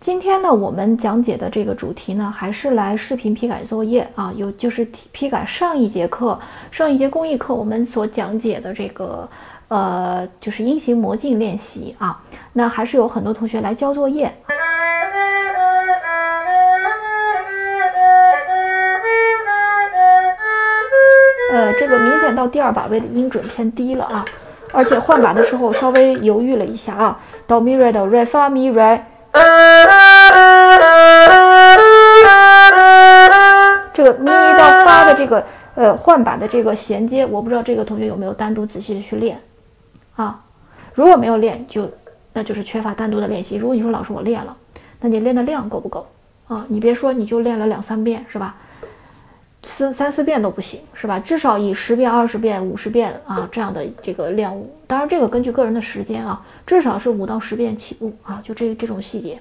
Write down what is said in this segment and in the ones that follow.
今天呢，我们讲解的这个主题呢，还是来视频批改作业啊，有就是批改上一节课、上一节公益课我们所讲解的这个呃，就是音形模镜练习啊。那还是有很多同学来交作业。呃，这个明显到第二把位的音准偏低了啊，而且换把的时候稍微犹豫了一下啊，哆咪瑞哆瑞发咪瑞。这个咪到发的这个呃换把的这个衔接，我不知道这个同学有没有单独仔细的去练啊？如果没有练，就那就是缺乏单独的练习。如果你说老师我练了，那你练的量够不够啊？你别说你就练了两三遍是吧？四三四遍都不行是吧？至少以十遍、二十遍、五十遍啊这样的这个练舞。当然这个根据个人的时间啊，至少是五到十遍起步啊，就这这种细节。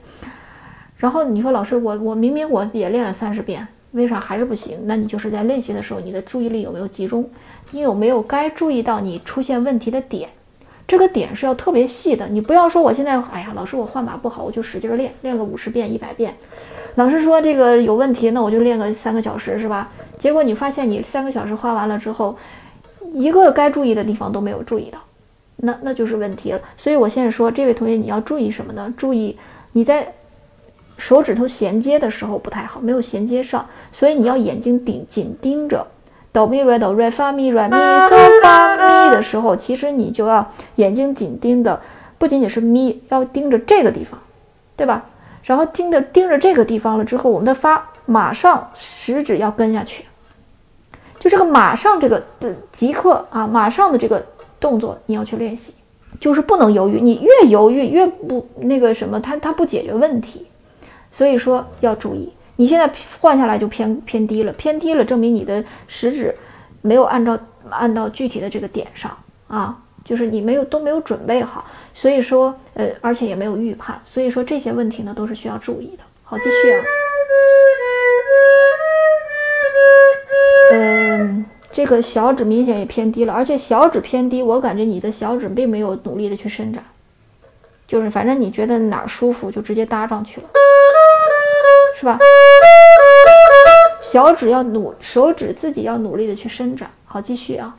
然后你说老师我我明明我也练了三十遍。为啥还是不行？那你就是在练习的时候，你的注意力有没有集中？你有没有该注意到你出现问题的点？这个点是要特别细的。你不要说我现在，哎呀，老师我换把不好，我就使劲练，练个五十遍、一百遍。老师说这个有问题，那我就练个三个小时，是吧？结果你发现你三个小时花完了之后，一个该注意的地方都没有注意到，那那就是问题了。所以我现在说，这位同学你要注意什么呢？注意你在。手指头衔接的时候不太好，没有衔接上，所以你要眼睛盯紧盯着哆咪瑞哆瑞发咪瑞咪嗦发咪的时候，其实你就要眼睛紧盯的，不仅仅是咪，要盯着这个地方，对吧？然后盯着盯着这个地方了之后，我们的发马上食指要跟下去，就这个马上这个的即刻啊，马上的这个动作你要去练习，就是不能犹豫，你越犹豫越不那个什么，它它不解决问题。所以说要注意，你现在换下来就偏偏低了，偏低了，证明你的食指没有按照按到具体的这个点上啊，就是你没有都没有准备好，所以说呃，而且也没有预判，所以说这些问题呢都是需要注意的。好，继续啊，嗯，这个小指明显也偏低了，而且小指偏低，我感觉你的小指并没有努力的去伸展，就是反正你觉得哪儿舒服就直接搭上去了。是吧？小指要努，手指自己要努力的去伸展。好，继续啊。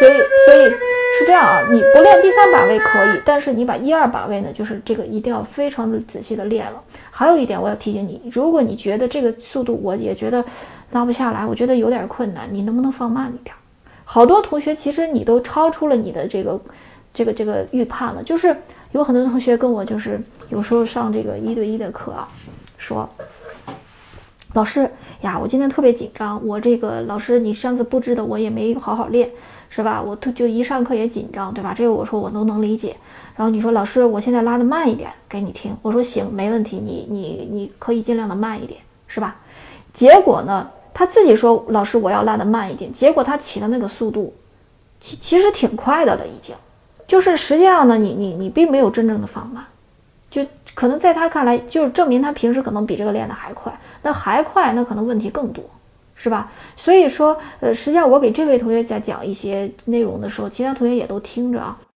所以，所以是这样啊。你不练第三把位可以，但是你把一二把位呢，就是这个一定要非常的仔细的练了。还有一点我要提醒你，如果你觉得这个速度我也觉得拉不下来，我觉得有点困难，你能不能放慢一点？好多同学其实你都超出了你的这个。这个这个预判了，就是有很多同学跟我就是有时候上这个一对一的课啊，说老师呀，我今天特别紧张，我这个老师你上次布置的我也没好好练，是吧？我特就一上课也紧张，对吧？这个我说我都能理解。然后你说老师，我现在拉的慢一点给你听，我说行，没问题，你你你可以尽量的慢一点，是吧？结果呢，他自己说老师我要拉的慢一点，结果他起的那个速度其其实挺快的了已经。就是实际上呢，你你你并没有真正的放慢，就可能在他看来，就是证明他平时可能比这个练的还快，那还快，那可能问题更多，是吧？所以说，呃，实际上我给这位同学在讲一些内容的时候，其他同学也都听着啊。